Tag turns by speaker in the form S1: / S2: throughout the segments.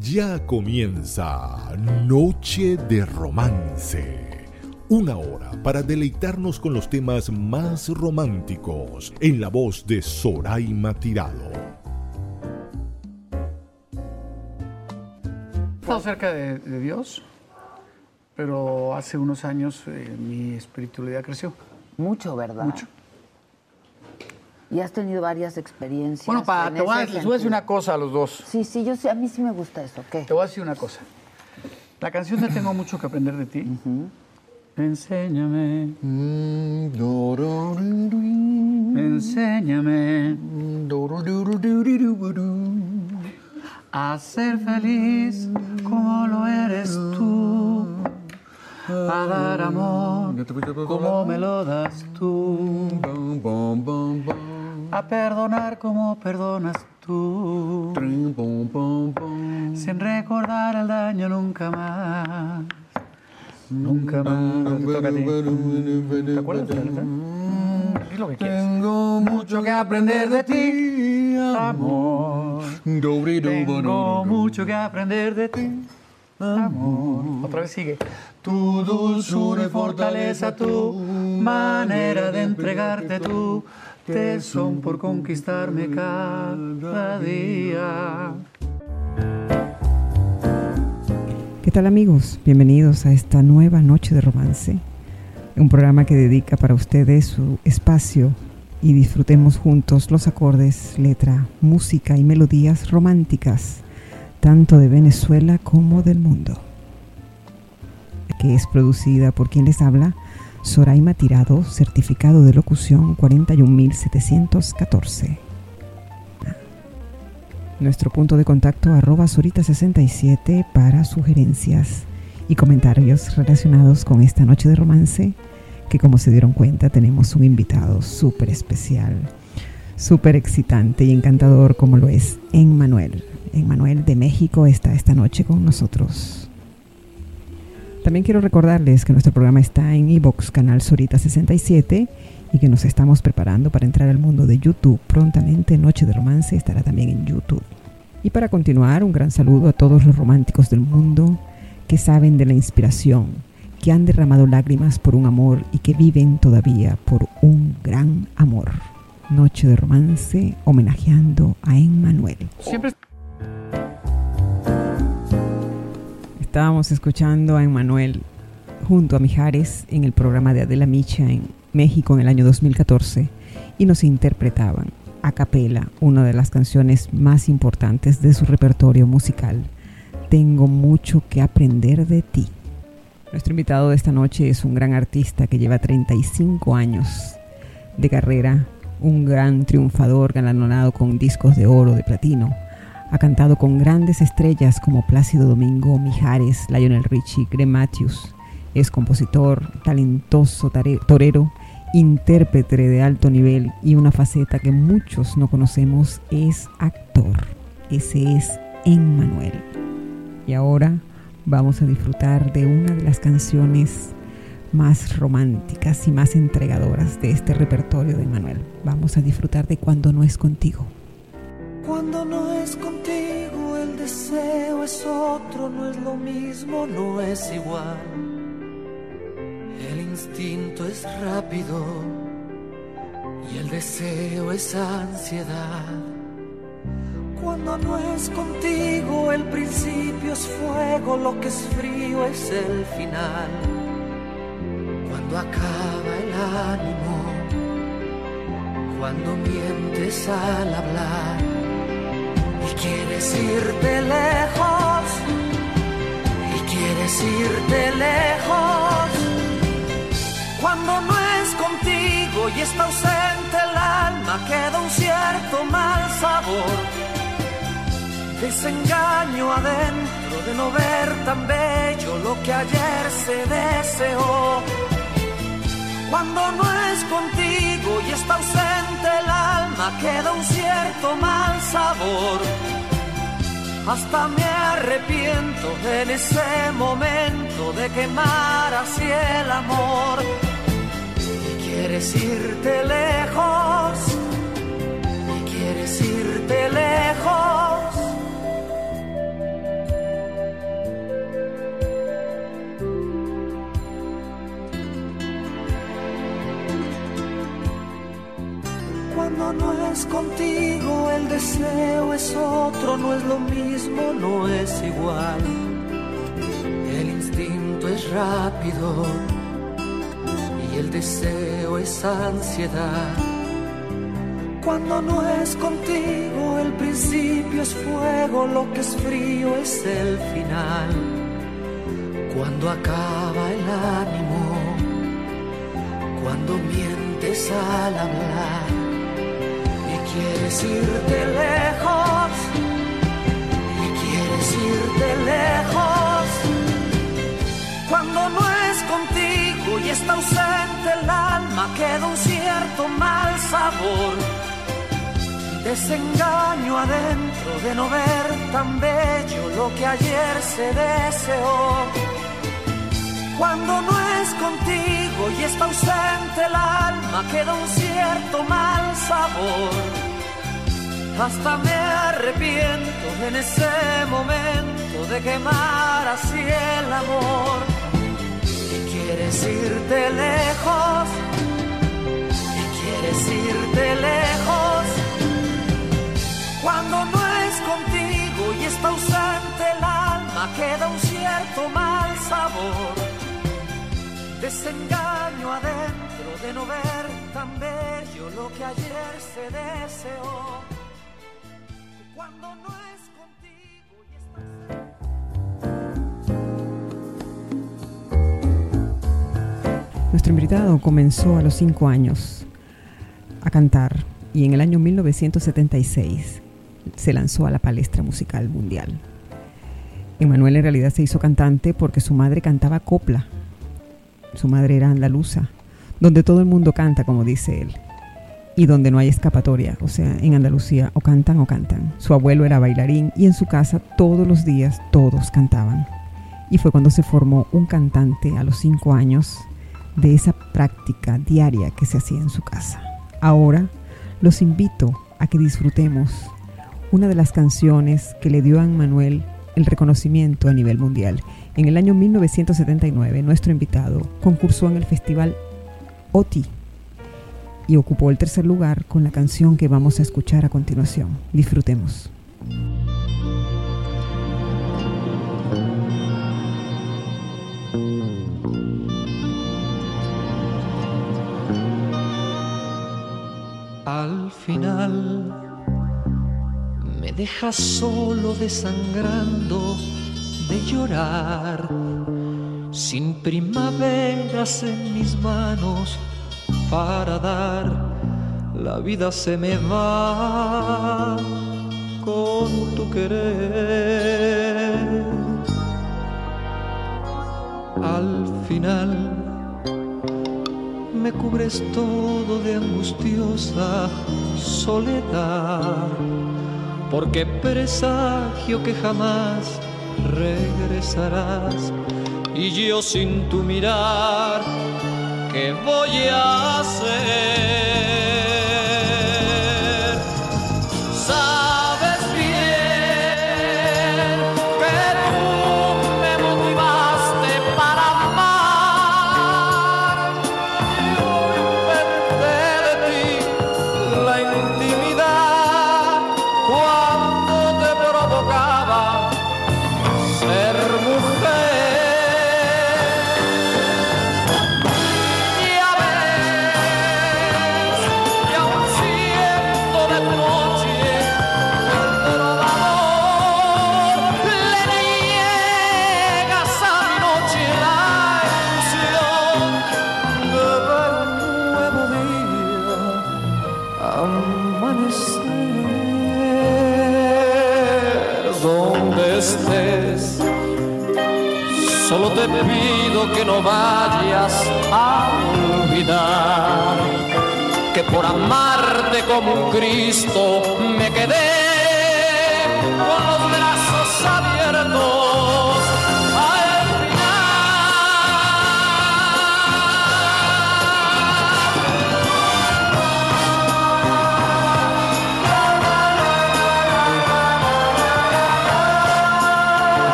S1: Ya comienza Noche de Romance. Una hora para deleitarnos con los temas más románticos en la voz de Soraima Tirado.
S2: He estado cerca de, de Dios, pero hace unos años eh, mi espiritualidad creció.
S3: Mucho, ¿verdad?
S2: Mucho.
S3: Y has tenido varias experiencias.
S2: Bueno, pa,
S3: en
S2: te voy a,
S3: ese
S2: les voy a decir una cosa a los dos.
S3: Sí, sí, yo sé, a mí sí me gusta eso. ¿Qué?
S2: Te voy a decir una cosa. La canción de Tengo mucho que aprender de ti. Enséñame. Enséñame a ser feliz como lo eres tú. A dar amor como me lo das tú. A perdonar como perdonas tú. Sin recordar el daño nunca más. Nunca más. Te toca a ti. ¿Te acuerdas de la letra? Di lo que quieras. Tengo mucho que aprender de ti, amor. Tengo mucho que aprender de ti, amor. Otra vez sigue. Tu dulzura y fortaleza, tu manera de entregarte tú, te son por conquistarme cada día.
S4: ¿Qué tal amigos? Bienvenidos a esta nueva noche de romance, un programa que dedica para ustedes su espacio y disfrutemos juntos los acordes, letra, música y melodías románticas, tanto de Venezuela como del mundo. Que es producida por quien les habla, Soraima Tirado, certificado de locución 41714. Nuestro punto de contacto arroba Sorita67 para sugerencias y comentarios relacionados con esta noche de romance, que como se dieron cuenta tenemos un invitado súper especial, súper excitante y encantador como lo es Emmanuel. Emmanuel de México está esta noche con nosotros. También quiero recordarles que nuestro programa está en iBox canal Sorita67 y que nos estamos preparando para entrar al mundo de YouTube. Prontamente Noche de Romance estará también en YouTube. Y para continuar, un gran saludo a todos los románticos del mundo que saben de la inspiración, que han derramado lágrimas por un amor y que viven todavía por un gran amor. Noche de Romance homenajeando a Emmanuel. Estábamos escuchando a Emmanuel junto a Mijares en el programa de Adela Micha en México en el año 2014 y nos interpretaban a capela una de las canciones más importantes de su repertorio musical, Tengo mucho que aprender de ti. Nuestro invitado de esta noche es un gran artista que lleva 35 años de carrera, un gran triunfador galardonado con discos de oro, de platino. Ha cantado con grandes estrellas como Plácido Domingo, Mijares, Lionel Richie, Greg Matthews. Es compositor, talentoso torero, intérprete de alto nivel y una faceta que muchos no conocemos es actor. Ese es Emmanuel. Y ahora vamos a disfrutar de una de las canciones más románticas y más entregadoras de este repertorio de Emmanuel. Vamos a disfrutar de Cuando no es contigo.
S5: Cuando no es contigo, el deseo es otro, no es lo mismo, no es igual. El instinto es rápido y el deseo es ansiedad. Cuando no es contigo, el principio es fuego, lo que es frío es el final. Cuando acaba el ánimo, cuando mientes al hablar y quieres irte lejos, y quieres irte lejos. Cuando no es contigo y está ausente el alma, queda un cierto mal sabor. Desengaño adentro de no ver tan bello lo que ayer se deseó. Cuando no es contigo y está ausente el alma, queda un cierto mal sabor. Hasta me arrepiento en ese momento de quemar así el amor. Y quieres irte lejos. Lo mismo, no es igual. El instinto es rápido y el deseo es ansiedad. Cuando no es contigo el principio es fuego, lo que es frío es el final. Cuando acaba el ánimo, cuando mientes al hablar y quieres irte lejos, irte lejos. Cuando no es contigo y está ausente el alma, queda un cierto mal sabor. Desengaño adentro de no ver tan bello lo que ayer se deseó. Cuando no es contigo y está ausente el alma, queda un cierto mal sabor. Hasta me arrepiento en ese momento de quemar así el amor. Y quieres irte lejos, y quieres irte lejos. Cuando no es contigo y está ausente el alma, queda un cierto mal sabor. Desengaño adentro de no ver tan bello lo que ayer se deseó. Cuando no
S4: Nuestro invitado comenzó a los cinco años a cantar y en el año 1976 se lanzó a la palestra musical mundial. Emanuel en realidad se hizo cantante porque su madre cantaba copla. Su madre era andaluza, donde todo el mundo canta, como dice él, y donde no hay escapatoria. O sea, en Andalucía o cantan o cantan. Su abuelo era bailarín y en su casa todos los días todos cantaban. Y fue cuando se formó un cantante a los cinco años de esa práctica diaria que se hacía en su casa. Ahora los invito a que disfrutemos una de las canciones que le dio a Manuel el reconocimiento a nivel mundial. En el año 1979, nuestro invitado concursó en el festival OTI y ocupó el tercer lugar con la canción que vamos a escuchar a continuación. Disfrutemos.
S5: Al final me dejas solo desangrando de llorar, sin primaveras en mis manos para dar. La vida se me va con tu querer. Al final cubres todo de angustiosa soledad, porque presagio que jamás regresarás y yo sin tu mirar, ¿qué voy a hacer? Vayas a olvidar que por amarte como un Cristo me quedé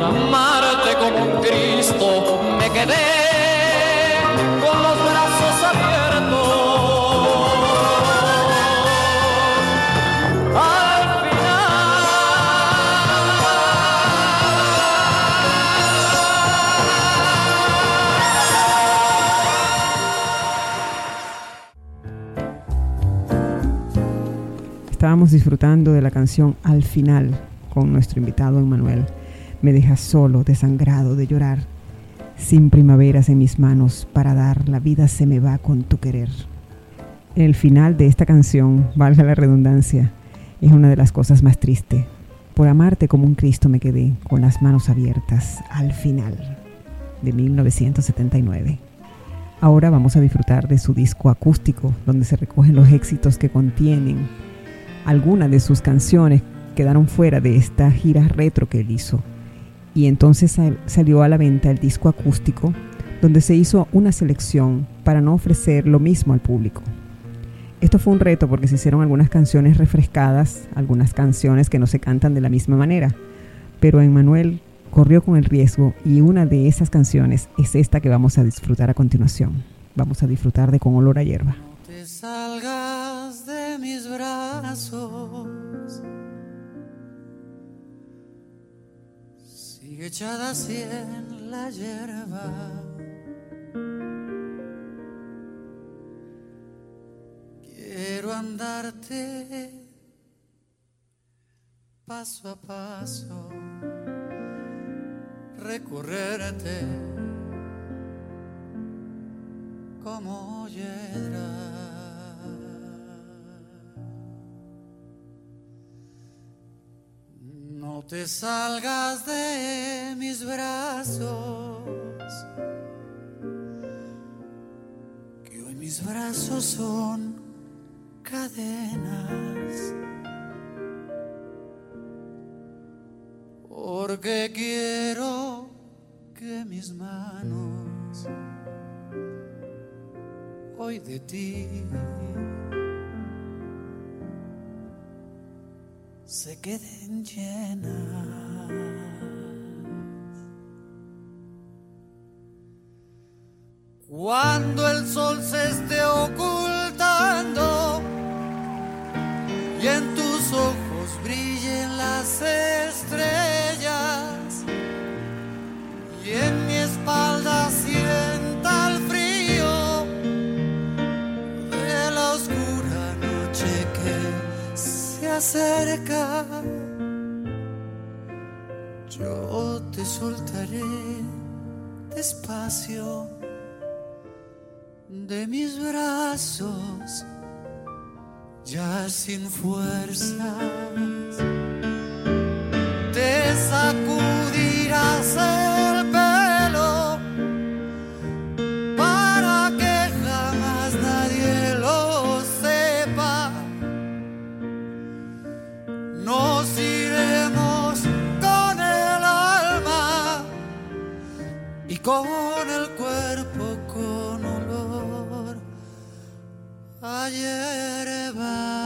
S6: amarte como un Cristo me quedé con los brazos abiertos.
S4: estábamos disfrutando de la canción Al final con nuestro invitado Emmanuel. Me dejas solo, desangrado de llorar, sin primaveras en mis manos para dar, la vida se me va con tu querer. El final de esta canción, valga la redundancia, es una de las cosas más tristes. Por amarte como un Cristo me quedé con las manos abiertas al final de 1979. Ahora vamos a disfrutar de su disco acústico, donde se recogen los éxitos que contienen algunas de sus canciones quedaron fuera de esta gira retro que él hizo. Y entonces salió a la venta el disco acústico, donde se hizo una selección para no ofrecer lo mismo al público. Esto fue un reto porque se hicieron algunas canciones refrescadas, algunas canciones que no se cantan de la misma manera, pero Emmanuel corrió con el riesgo y una de esas canciones es esta que vamos a disfrutar a continuación. Vamos a disfrutar de Con olor a hierba
S6: mis brazos. Echada así en la hierba. Quiero andarte paso a paso, recorrerte como hiedra. No te salgas de mis brazos, que hoy mis brazos son cadenas. Porque quiero que mis manos hoy de ti se queden llenas. Se acerca, yo te soltaré despacio de mis brazos, ya sin fuerzas. Con el cuerpo con olor a hierba.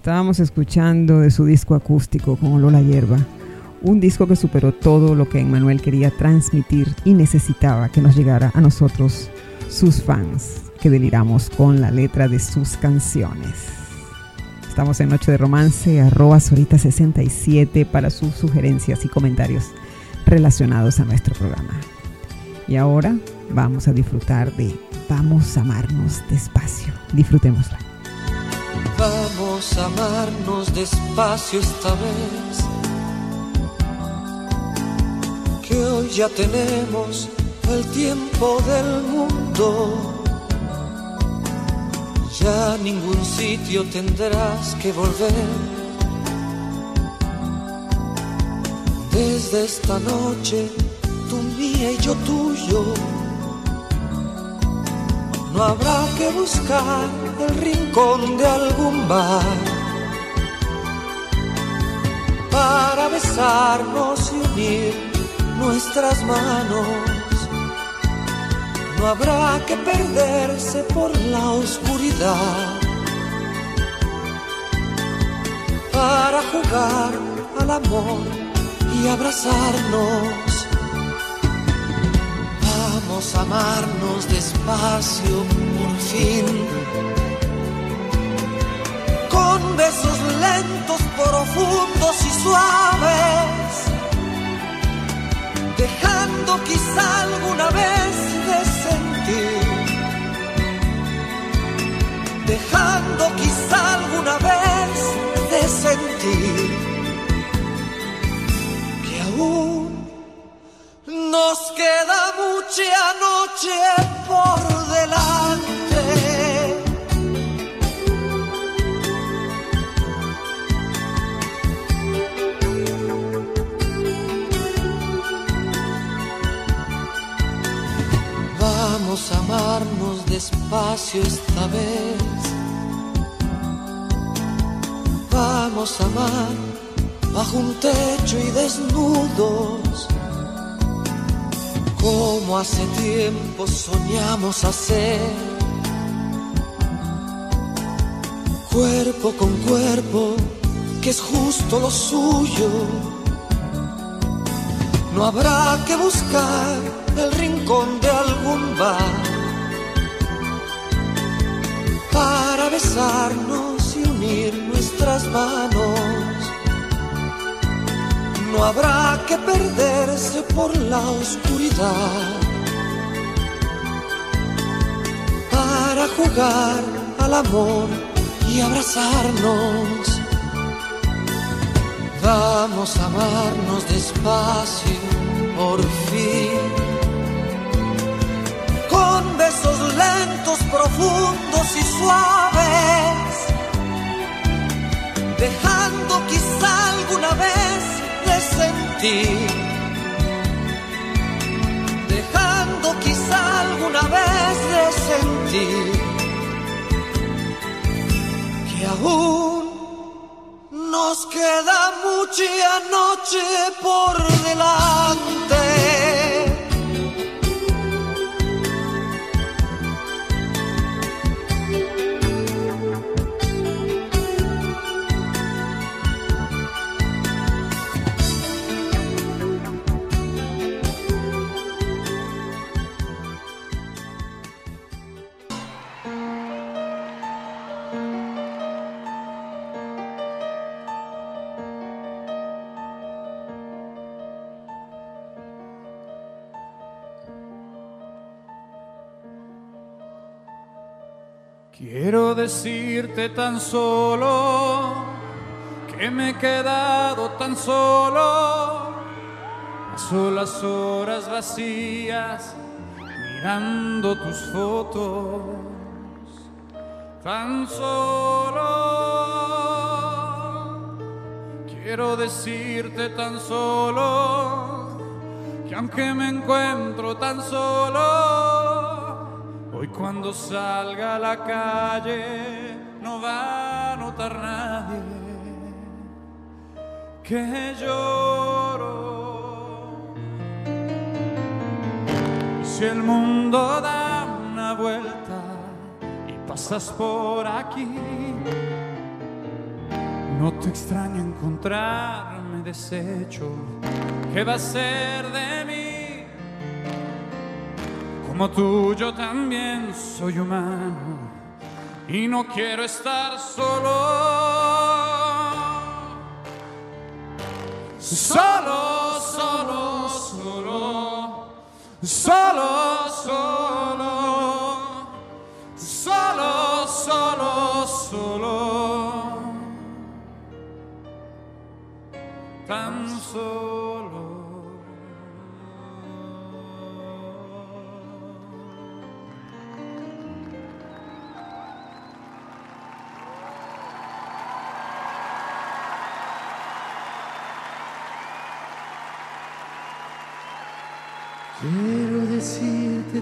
S4: Estábamos escuchando de su disco acústico con olor a hierba, un disco que superó todo lo que Emmanuel quería transmitir y necesitaba que nos llegara a nosotros, sus fans, que deliramos con la letra de sus canciones. Estamos en Noche de Romance, arroba Sorita67 para sus sugerencias y comentarios relacionados a nuestro programa. Y ahora vamos a disfrutar de Vamos a amarnos despacio. Disfrutémosla.
S6: Amarnos despacio esta vez. Que hoy ya tenemos el tiempo del mundo.
S5: ya ningún sitio tendrás que volver. Desde esta noche, tú mía y yo tuyo, no habrá que buscar el rincón de algún bar. Para besarnos y unir nuestras manos. No habrá que perderse por la oscuridad. Para jugar al amor y abrazarnos. Vamos a amarnos despacio por fin, con besos lentos, profundos y suaves, dejando quizá alguna vez dejando quizá alguna vez de sentir que aún nos queda mucha noche por despacio esta vez. Vamos a amar bajo un techo y desnudos. Como hace tiempo soñamos hacer. Cuerpo con cuerpo, que es justo lo suyo. No habrá que buscar el rincón de algún bar para besarnos y unir nuestras manos. No habrá que perderse por la oscuridad para jugar al amor y abrazarnos. Vamos a amarnos despacio por fin con besos lentos, profundos y suaves, dejando quizá alguna vez de sentir, dejando quizá alguna vez de sentir que aún nos queda mucha noche por delante.
S7: Quiero decirte tan solo que me he quedado tan solo. Paso las horas vacías mirando tus fotos. Tan solo quiero decirte tan solo que aunque me encuentro tan solo Hoy cuando salga a la calle no va a notar nadie que lloro. Si el mundo da una vuelta y pasas por aquí, no te extraña encontrarme deshecho. ¿Qué va a ser de mí? Como tú yo también soy humano y no quiero estar solo. Solo, solo, solo, solo, solo,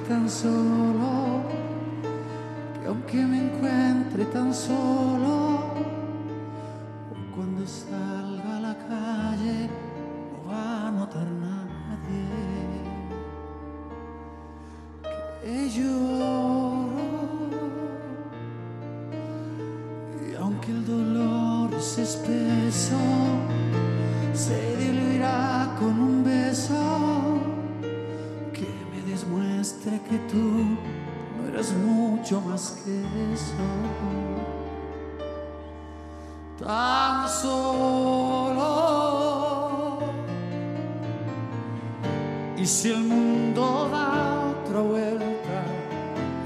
S7: tan solo que aunque me encuentre tan solo, cuando salga Y si el mundo da otra vuelta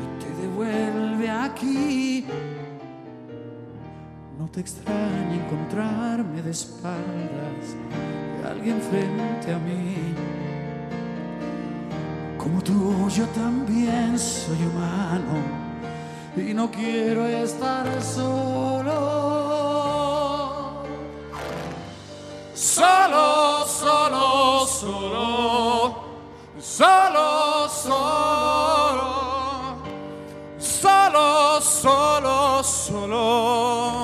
S7: y te devuelve aquí, no te extrañe encontrarme de espaldas de alguien frente a mí. Como tú, yo también soy humano y no quiero estar. Solo, solo, solo, solo, solo, solo, solo, solo. Solo,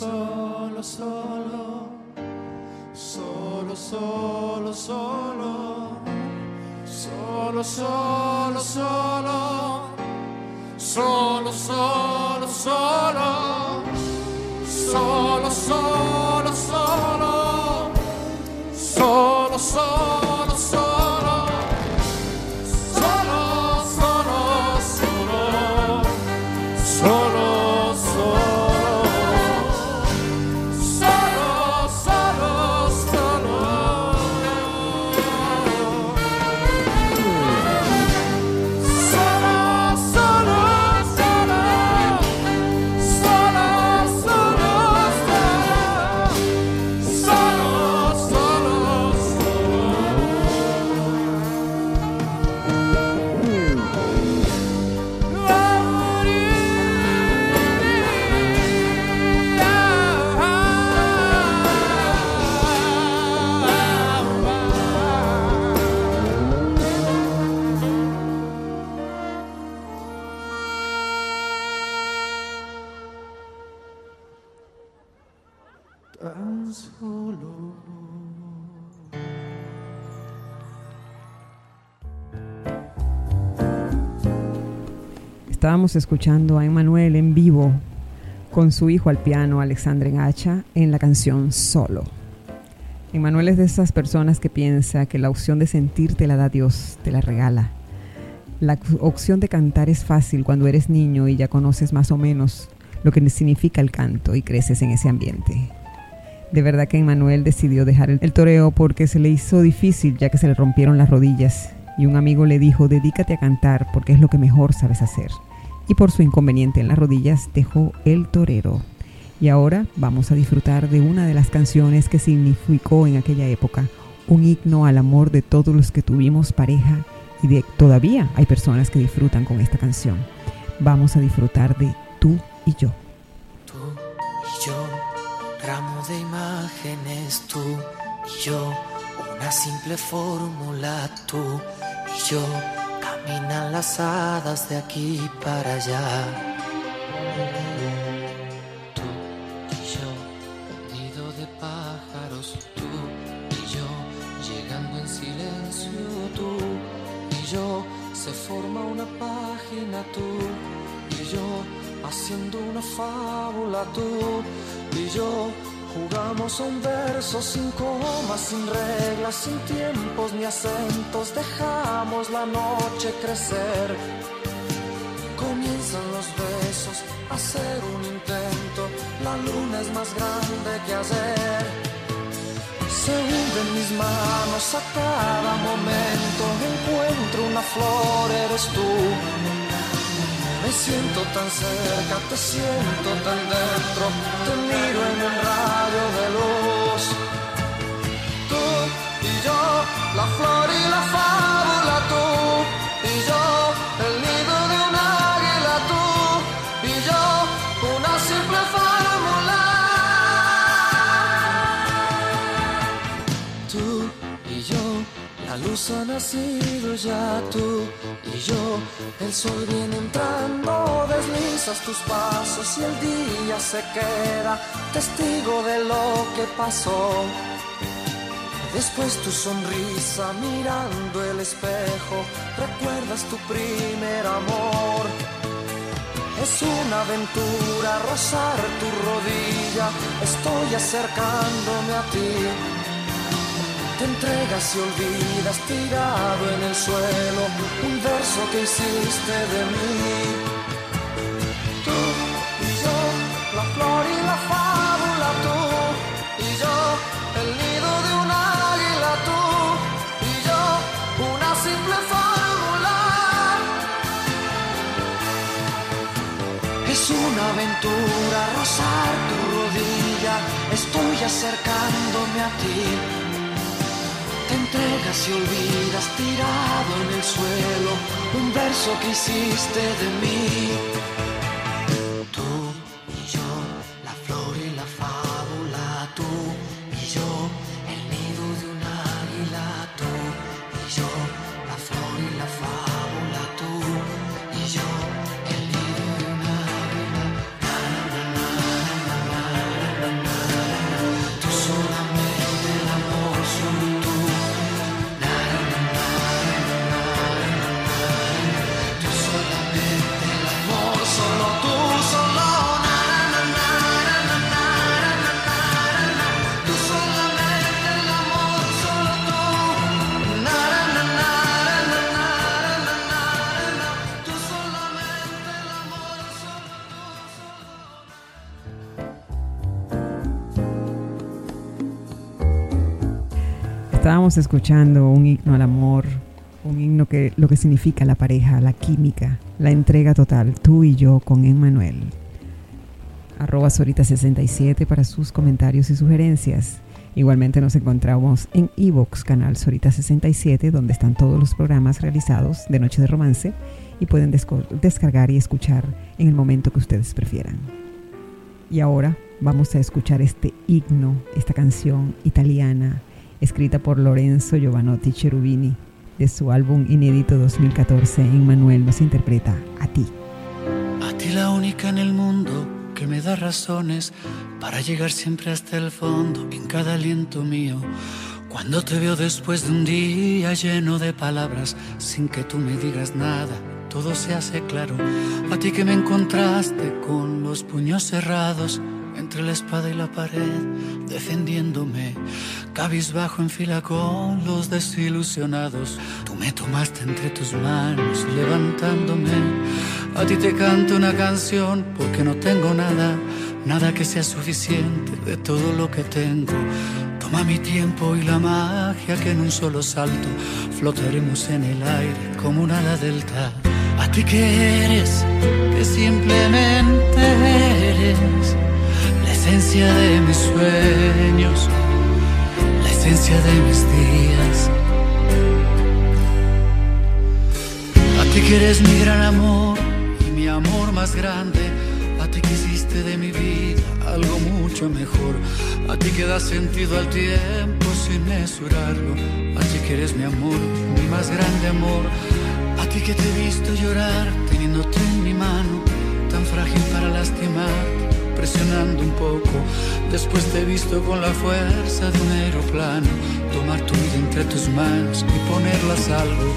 S7: Solo, solo, solo solo, solo, solo, solo, solo, solo, solo, solo, solo, solo, solo, solo, solo,
S4: Estábamos escuchando a Emanuel en vivo con su hijo al piano, Alexandre Gacha, en la canción Solo. Emanuel es de esas personas que piensa que la opción de sentirte la da Dios, te la regala. La opción de cantar es fácil cuando eres niño y ya conoces más o menos lo que significa el canto y creces en ese ambiente. De verdad que Emanuel decidió dejar el, toreo porque se le hizo difícil ya que se le rompieron las rodillas y un amigo le dijo dedícate a cantar porque es lo que mejor sabes hacer y por su inconveniente en las rodillas dejó el torero. Y ahora vamos a disfrutar de una de las canciones que significó en aquella época un himno al amor de todos los que tuvimos pareja y de todavía hay personas que disfrutan con esta canción. Vamos a disfrutar de Tú y yo.
S5: Tú y yo, ramo de imágenes, tú y yo, una simple fórmula, tú y yo Caminan las hadas de aquí para allá. Tú y yo, nido de pájaros, tú y yo, llegando en silencio, tú y yo, se forma una página, tú y yo, haciendo una fábula, tú y yo Jugamos un verso sin comas, sin reglas, sin tiempos ni acentos. Dejamos la noche crecer. Comienzan los besos, a un intento. La luna es más grande que ayer. se hunden mis manos a cada momento. Encuentro una flor, eres tú. Me siento tan cerca, te siento tan dentro, te miro en un rayo de luz. Tú y yo, la flor y la fábula, tú la luz ha nacido ya, tú y yo, el sol viene entrando, deslizas tus pasos y el día se queda testigo de lo que pasó. Después tu sonrisa mirando el espejo, recuerdas tu primer amor. Es una aventura rozar tu rodilla, estoy acercándome a ti. Te entregas y olvidas tirado en el suelo un verso que hiciste de mí. Tú y yo, la flor y la fábula, tú y yo, el nido de un águila, tú y yo, una simple fórmula. Es una aventura rozar tu rodilla, estoy acercándome a ti. Entregas y olvidas tirado en el suelo un verso que hiciste de mí.
S4: Estábamos escuchando un himno al amor, un himno que lo que significa la pareja, la química, la entrega total, tú y yo con Emmanuel. Arroba Sorita67 para sus comentarios y sugerencias. Igualmente nos encontramos en Evox, canal Sorita67, donde están todos los programas realizados de Noche de Romance y pueden descargar y escuchar en el momento que ustedes prefieran. Y ahora vamos a escuchar este himno, esta canción italiana, escrita por Lorenzo Giovanotti Cherubini, de su álbum inédito 2014, Emmanuel nos interpreta a ti.
S6: A ti la única en el mundo que me da razones para llegar siempre hasta el fondo en cada aliento mío. Cuando te veo después de un día lleno de palabras, sin que tú me digas nada, todo se hace claro. A ti que me encontraste con los puños cerrados entre la espada y la pared, defendiéndome, cabizbajo en fila con los desilusionados. Tú me tomaste entre tus manos, levantándome. A ti te canto una canción porque no tengo nada, nada que sea suficiente de todo lo que tengo. Toma mi tiempo y la magia que en un solo salto flotaremos en el aire como un ala delta. A ti que eres, que simplemente eres esencia de mis sueños, la esencia de mis días. A ti que eres mi gran amor y mi amor más grande, a ti que hiciste de mi vida algo mucho mejor, a ti que das sentido al tiempo sin mesurarlo, a ti que eres mi amor, mi más grande amor, a ti que te he visto llorar teniéndote en mi mano, tan frágil para lastimar, presionando un poco, después te he visto con la fuerza de un aeroplano, tomar tu vida entre tus manos y ponerla a salvo.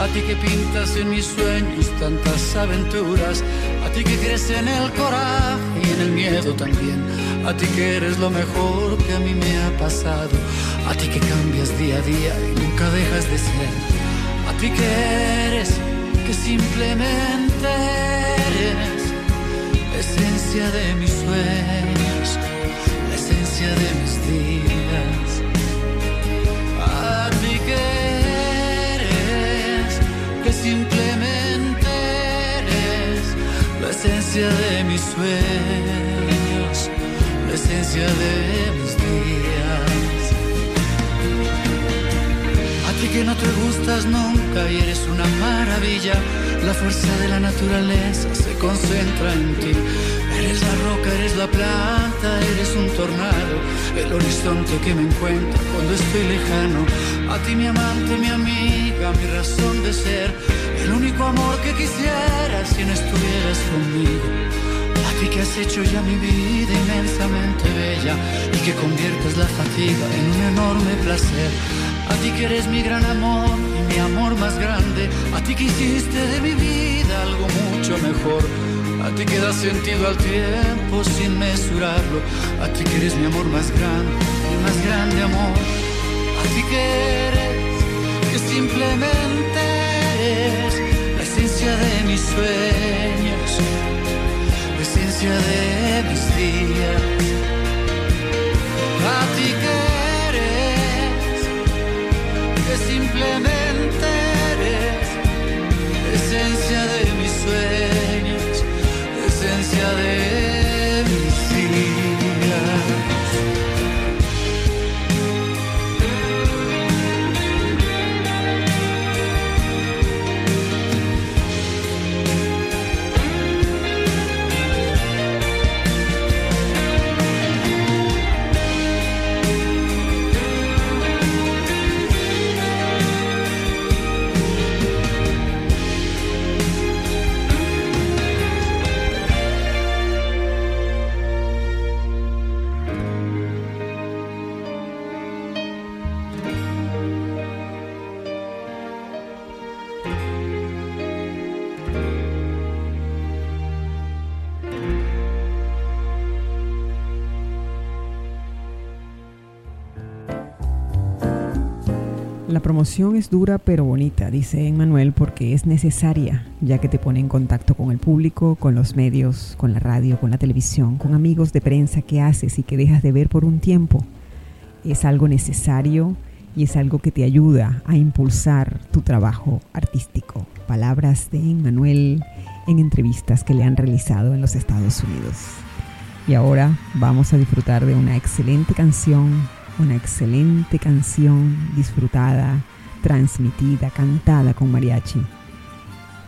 S6: A ti que pintas en mis sueños tantas aventuras, a ti que crees en el coraje y en el miedo también, a ti que eres lo mejor que a mí me ha pasado, a ti que cambias día a día y nunca dejas de ser, a ti que eres, que simplemente eres la esencia de mis sueños, la esencia de mis días. A mí que eres, que simplemente eres la esencia de mis sueños, la esencia de mis días. A ti que no te gustas nunca y eres una maravilla la fuerza de la naturaleza se concentra en ti. Eres la roca, eres la planta, eres un tornado, el horizonte que me encuentra cuando estoy lejano. A ti mi amante, mi amiga, mi razón de ser, el único amor que quisiera si no estuvieras conmigo. A ti que has hecho ya mi vida inmensamente bella y que conviertes la fatiga en un enorme placer. A ti que eres mi gran amor y mi amor más grande, a ti que hiciste de mi vida algo mucho mejor. A ti que da sentido al tiempo sin mesurarlo. A ti que eres mi amor más grande, mi más grande amor. A ti que eres, que simplemente eres la esencia de mis sueños, la esencia de mis días. A ti que simplemente eres esencia de mis sueños esencia de
S4: promoción es dura pero bonita, dice Emmanuel, porque es necesaria, ya que te pone en contacto con el público, con los medios, con la radio, con la televisión, con amigos de prensa que haces y que dejas de ver por un tiempo. Es algo necesario y es algo que te ayuda a impulsar tu trabajo artístico. Palabras de Emmanuel en entrevistas que le han realizado en los Estados Unidos. Y ahora vamos a disfrutar de una excelente canción una excelente canción disfrutada, transmitida, cantada con mariachi,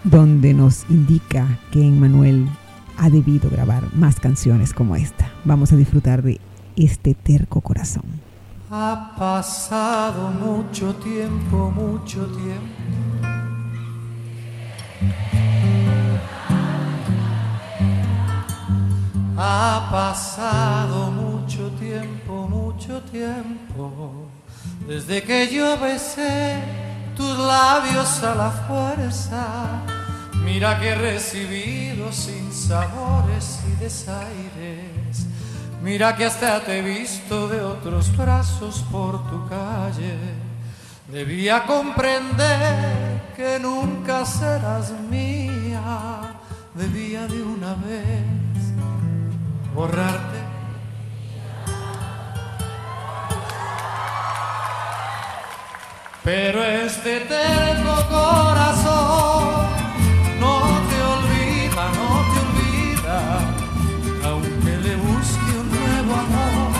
S4: donde nos indica que Emmanuel ha debido grabar más canciones como esta. Vamos a disfrutar de este terco corazón.
S6: Ha pasado mucho tiempo, mucho tiempo. Ha pasado mucho tiempo, mucho tiempo, desde que yo besé tus labios a la fuerza. Mira que he recibido sin sabores y desaires. Mira que hasta te he visto de otros brazos por tu calle. Debía comprender que nunca serás mía. Debía de una vez borrarte. Pero este terco corazón no te olvida, no te olvida, aunque le busque un nuevo amor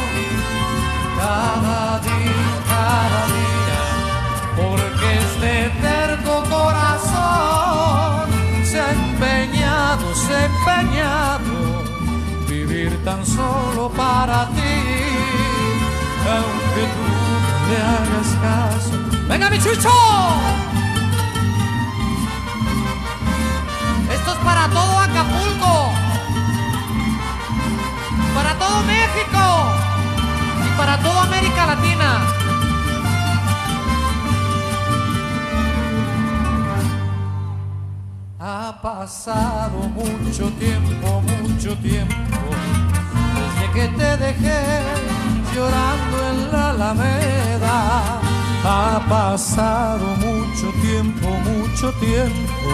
S6: cada día, cada día, porque este terco corazón se ha empeñado, se ha empeñado vivir tan solo para ti, aunque tú le hagas caso. ¡Venga, mi chucho! Esto es para todo Acapulco, para todo México y para toda América Latina. Ha pasado mucho tiempo, mucho tiempo, desde que te dejé llorando en la alameda. Ha pasado mucho tiempo, mucho tiempo,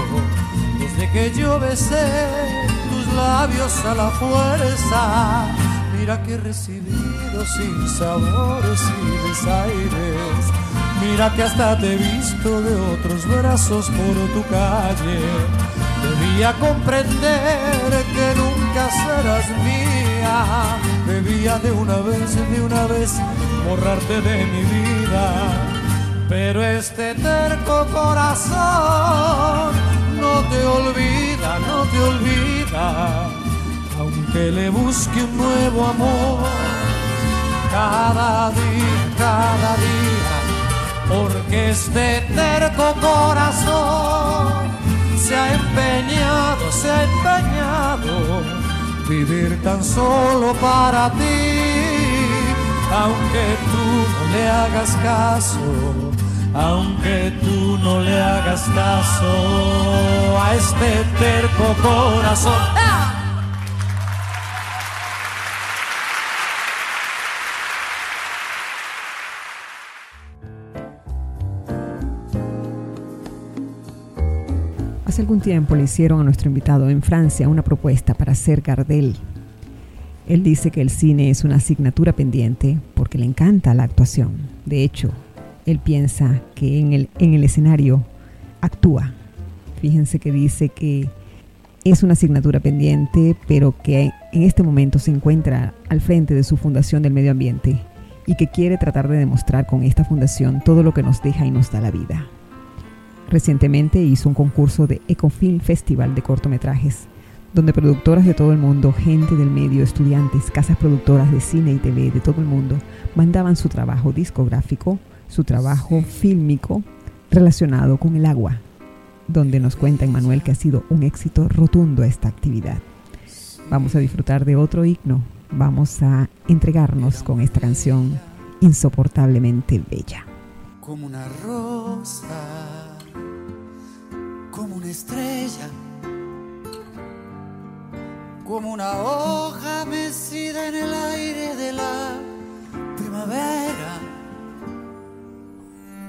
S6: desde que yo besé tus labios a la fuerza. Mira que he recibido sin sabores y desaires. Mira que hasta te he visto de otros brazos por tu calle. Debía comprender que nunca serás mía. Debía de una vez, de una vez, borrarte de mi vida. Pero este terco corazón no te olvida, no te olvida. Aunque le busque un nuevo amor, cada día, cada día, porque este terco corazón se ha empeñado, se ha empeñado vivir tan solo para ti, aunque tú no le hagas caso, aunque tú no le hagas caso a este terco corazón.
S4: Hace algún tiempo le hicieron a nuestro invitado en Francia una propuesta para ser Gardel. Él dice que el cine es una asignatura pendiente porque le encanta la actuación. De hecho, él piensa que en el, en el escenario actúa. Fíjense que dice que es una asignatura pendiente, pero que en este momento se encuentra al frente de su Fundación del Medio Ambiente y que quiere tratar de demostrar con esta fundación todo lo que nos deja y nos da la vida. Recientemente hizo un concurso de Ecofilm Festival de cortometrajes, donde productoras de todo el mundo, gente del medio, estudiantes, casas productoras de cine y TV de todo el mundo, mandaban su trabajo discográfico, su trabajo fílmico relacionado con el agua, donde nos cuenta Emanuel que ha sido un éxito rotundo esta actividad. Vamos a disfrutar de otro himno, vamos a entregarnos con esta canción insoportablemente bella.
S6: Como una rosa como una estrella, como una hoja mecida en el aire de la primavera.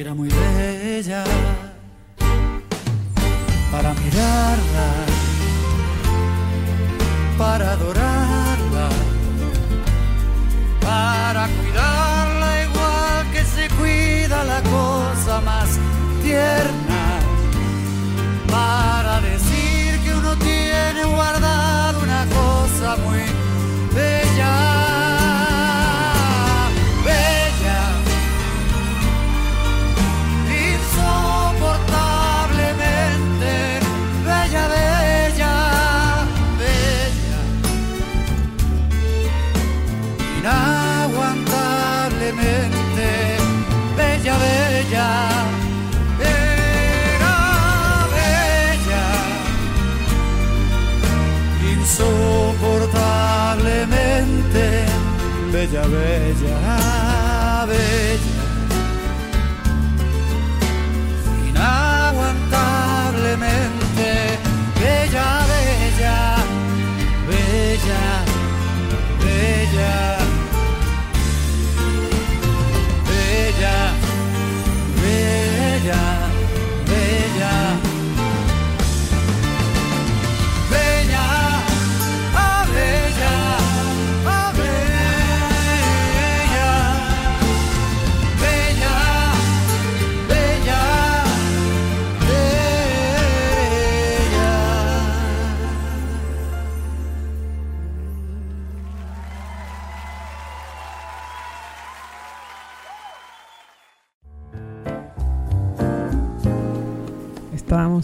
S6: era muy bella. Para mirarla,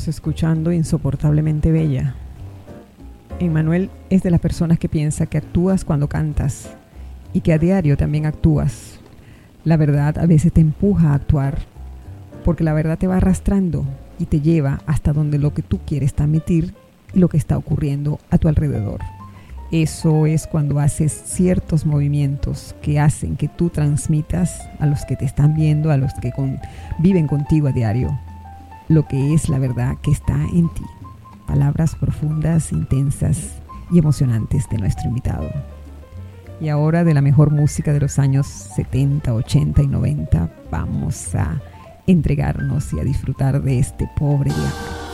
S4: escuchando Insoportablemente Bella. Emmanuel es de las personas que piensa que actúas cuando cantas y que a diario también actúas. La verdad a veces te empuja a actuar porque la verdad te va arrastrando y te lleva hasta donde lo que tú quieres transmitir y lo que está ocurriendo a tu alrededor. Eso es cuando haces ciertos movimientos que hacen que tú transmitas a los que te están viendo, a los que viven contigo a diario, lo que es la verdad que está en ti. Palabras profundas, intensas y emocionantes de nuestro invitado. Y ahora de la mejor música de los años 70, 80 y 90 vamos a entregarnos y a disfrutar de este pobre diablo.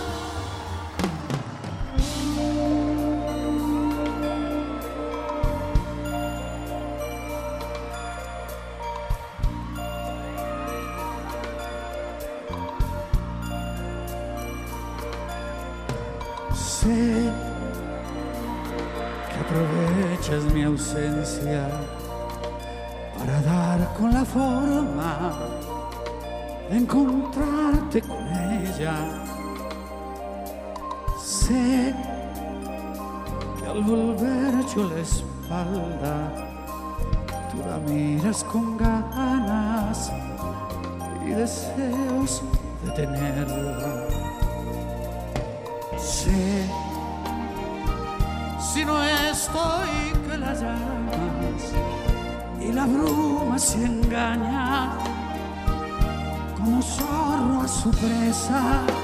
S6: Encontrarte con ella. Sé que al volver yo la espalda, tú la miras con ganas y deseos de tenerla. Sé si no estoy que la llamas y la bruma se engaña como zorro a su presa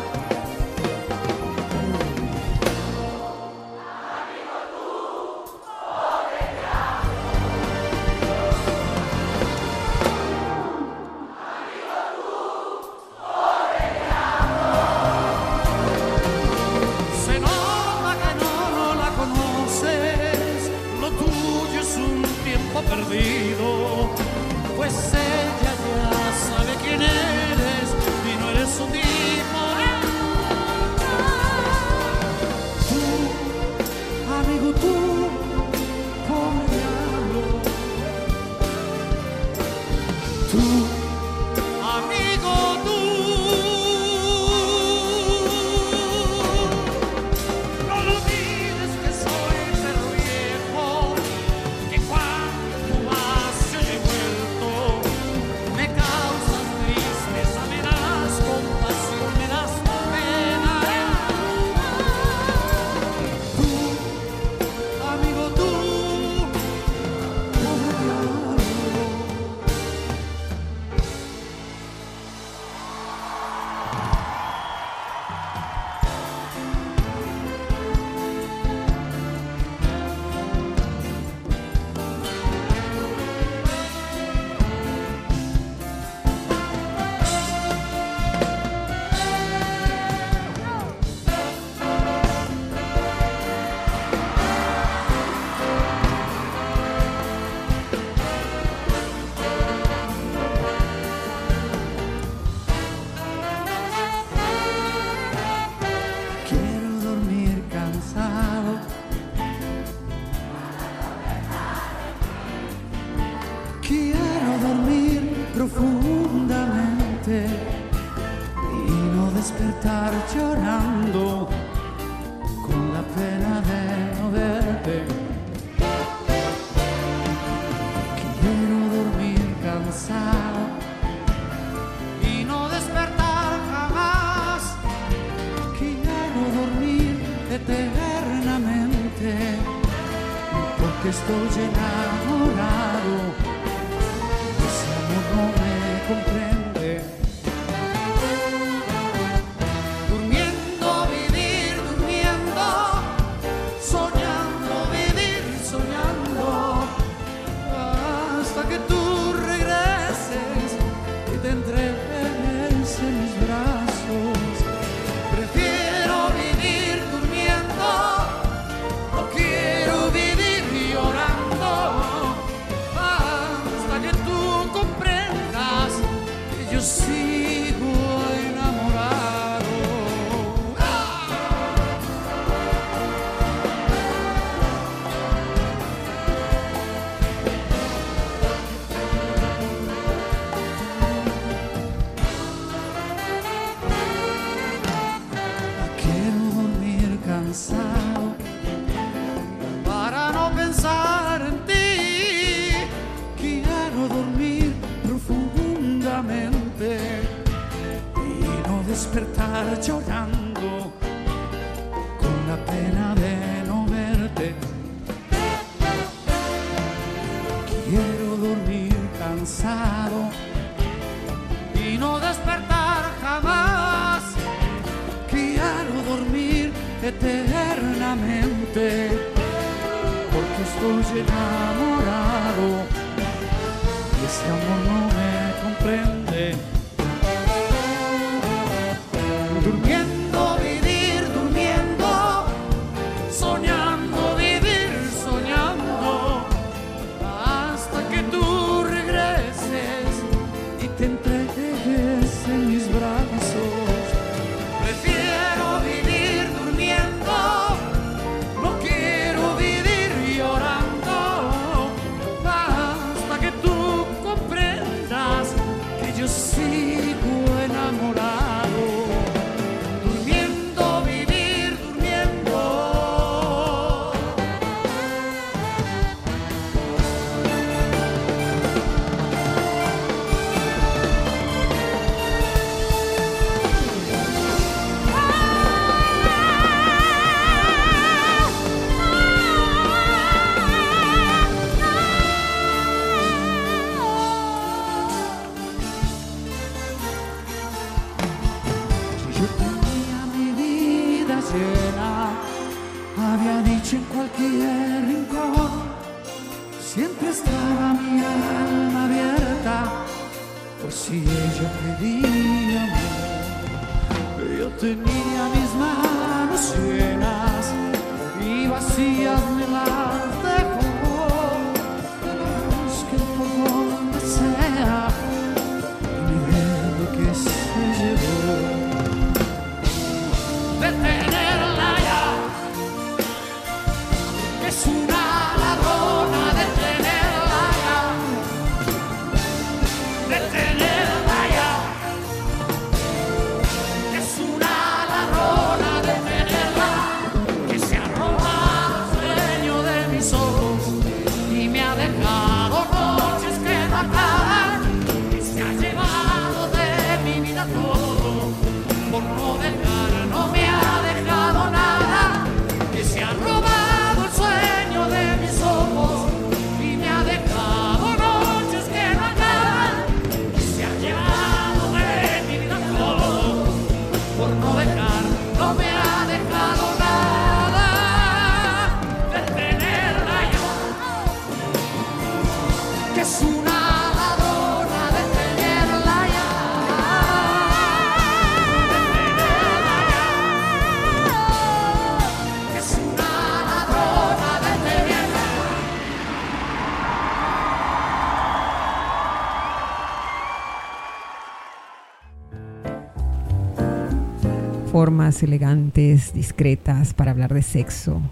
S4: formas elegantes, discretas para hablar de sexo,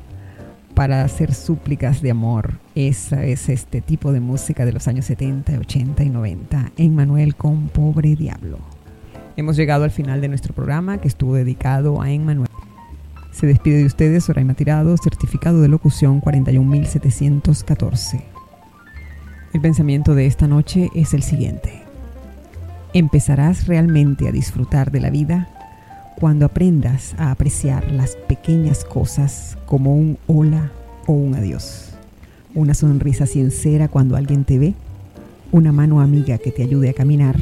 S4: para hacer súplicas de amor. Esa es este tipo de música de los años 70, 80 y 90 en Manuel con Pobre Diablo. Hemos llegado al final de nuestro programa que estuvo dedicado a Emmanuel. Se despide de ustedes Soraima Tirado, certificado de locución 41714. El pensamiento de esta noche es el siguiente. ¿Empezarás realmente a disfrutar de la vida cuando aprendas a apreciar las pequeñas cosas como un hola o un adiós. Una sonrisa sincera cuando alguien te ve, una mano amiga que te ayude a caminar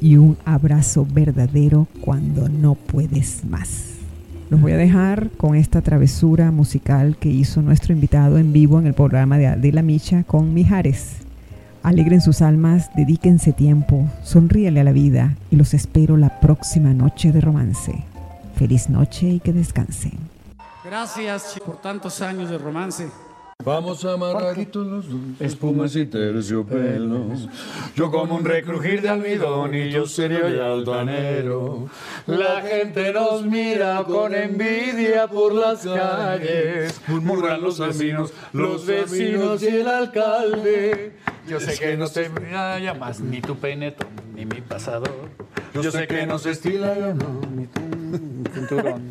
S4: y un abrazo verdadero cuando no puedes más. Los voy a dejar con esta travesura musical que hizo nuestro invitado en vivo en el programa de Adela Micha con Mijares. Alegren sus almas, dedíquense tiempo, sonríele a la vida y los espero la próxima noche de romance. Feliz noche y que descansen.
S6: Gracias por tantos años de romance.
S8: Vamos amarraditos los dos, espumas y terciopelos. Yo como un recrujir de almidón y yo serio y altanero. La gente nos mira con envidia por las calles. Murmuran los vecinos, los vecinos y el alcalde. Yo sé que no te llamas ni tu peineto ni mi pasador. Yo sé que no se estila ni tu cinturón.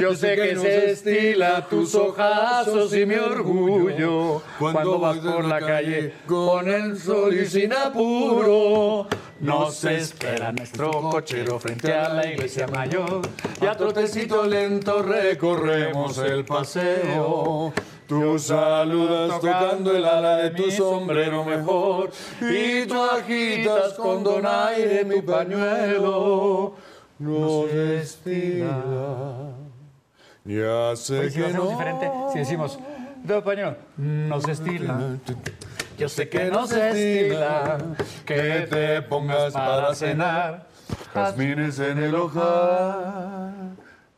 S8: Yo sé que se estila tus ojazos y mi orgullo cuando vas por la calle con el sol y sin apuro. Nos espera nuestro cochero frente a la iglesia mayor y a trotecito lento recorremos el paseo. Tú saludas tocando el ala de tu sombrero mejor y tú agitas con donaire mi pañuelo. Nos estila. Ya sé que no.
S6: diferente si decimos, de nos estila.
S8: Yo sé que no se estila que te pongas para cenar jazmines en el hojar.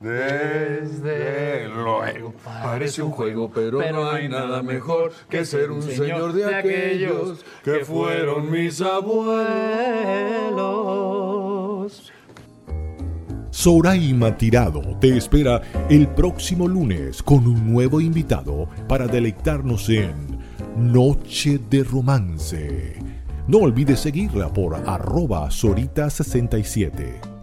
S8: Desde luego, parece un juego, pero, no hay nada mejor que ser un señor de aquellos que fueron mis abuelos.
S1: Soraima Tirado te espera el próximo lunes con un nuevo invitado para deleitarnos en Noche de Romance. No olvides seguirla por arroba Sorita67.